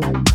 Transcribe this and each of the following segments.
Bye.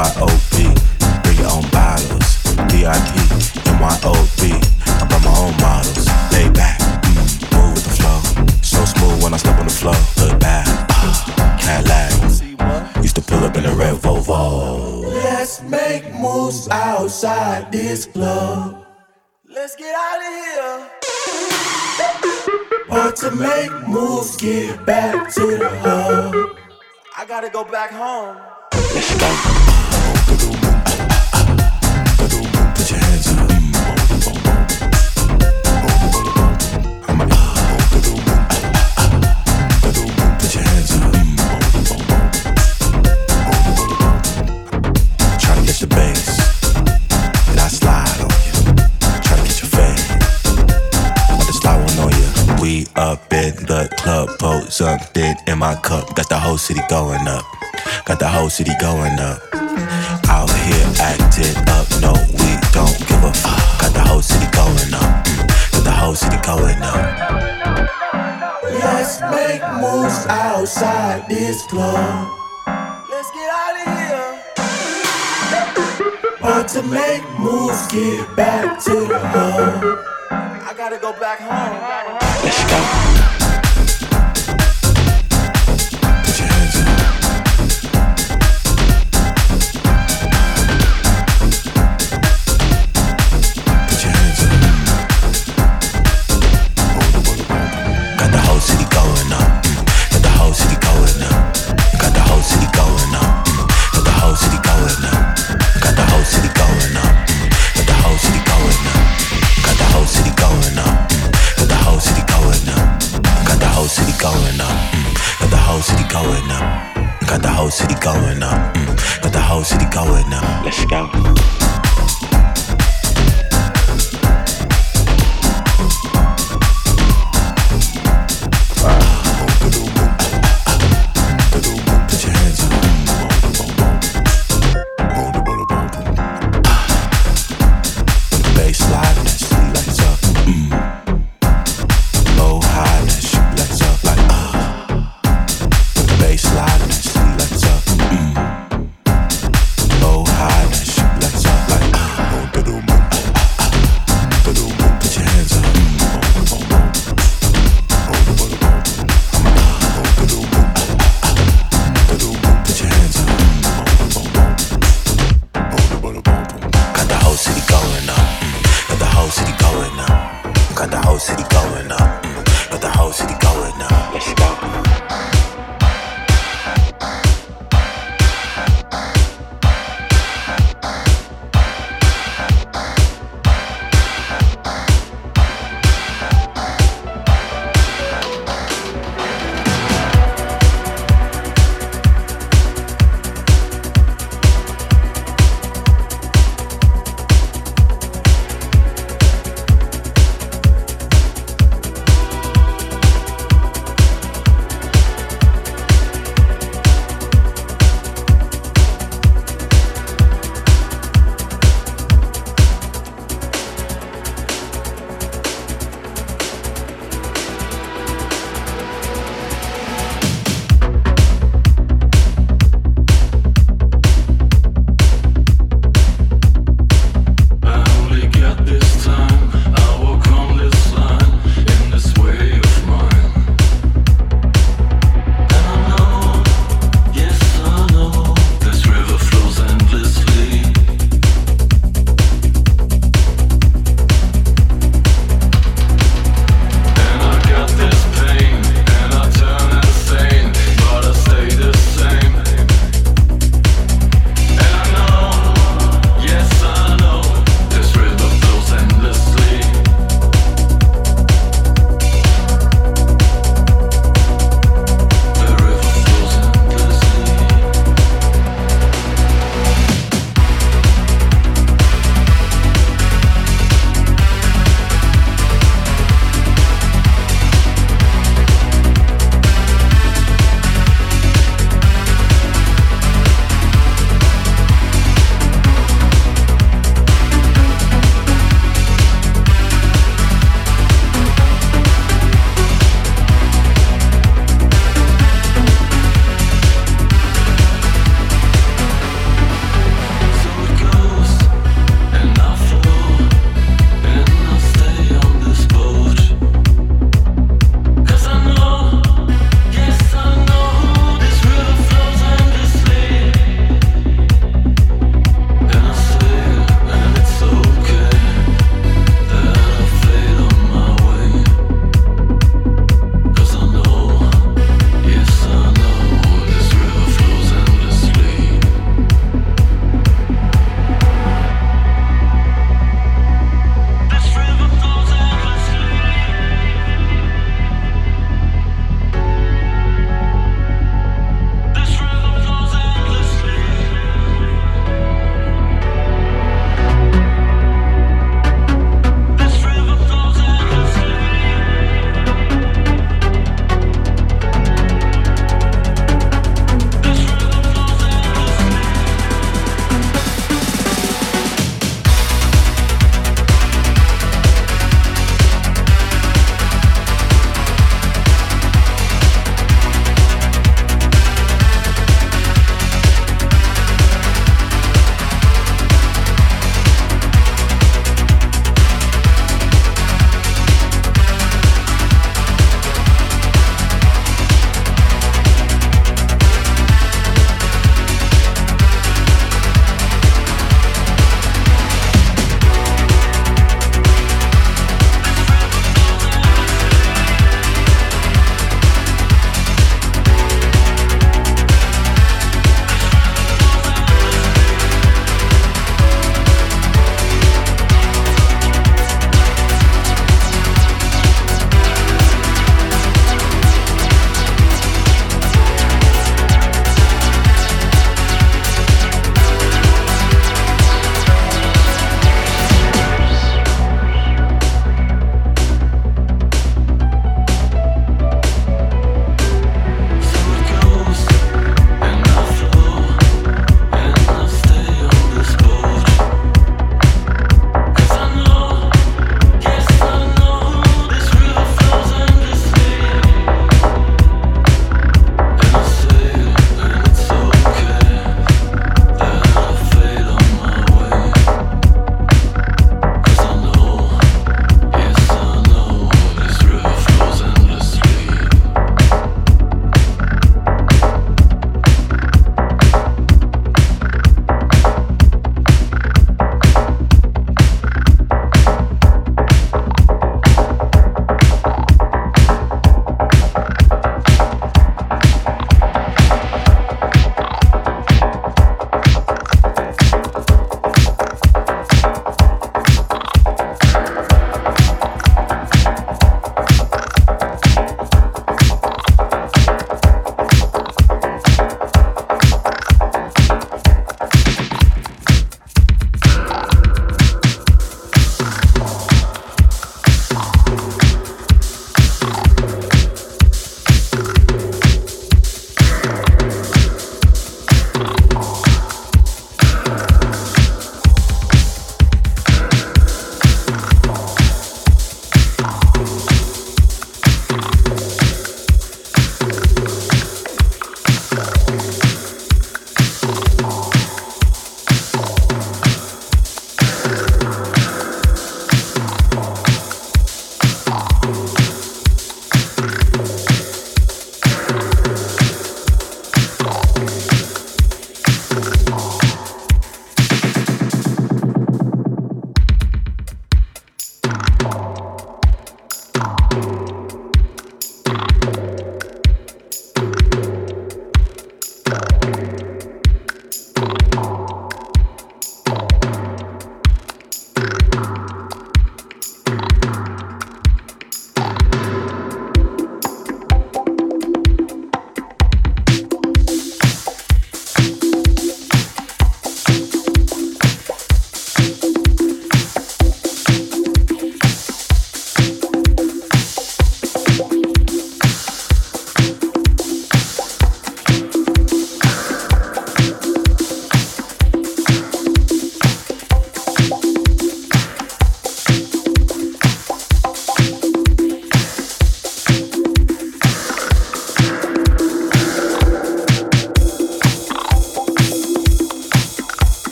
VIP, NYOB. I brought my own models. Lay back, mm, move with the flow. So smooth when I step on the floor. Look back, uh, Cadillac. Used to pull up in a red Volvo. Let's make moves outside this club. Let's get out of here. But to make moves, get back to the hub. I gotta go back home. Let's go. Up in the club, boat something in my cup. Got the whole city going up. Got the whole city going up. Out here acting up, no, we don't give a fuck. Got the whole city going up. Got the whole city going up. Let's make moves outside this club. Let's get out of here. But to make moves, get back to the hub. I gotta go back home. Let's go. Whole city going up. Mm. Got the whole city going up. Let's go.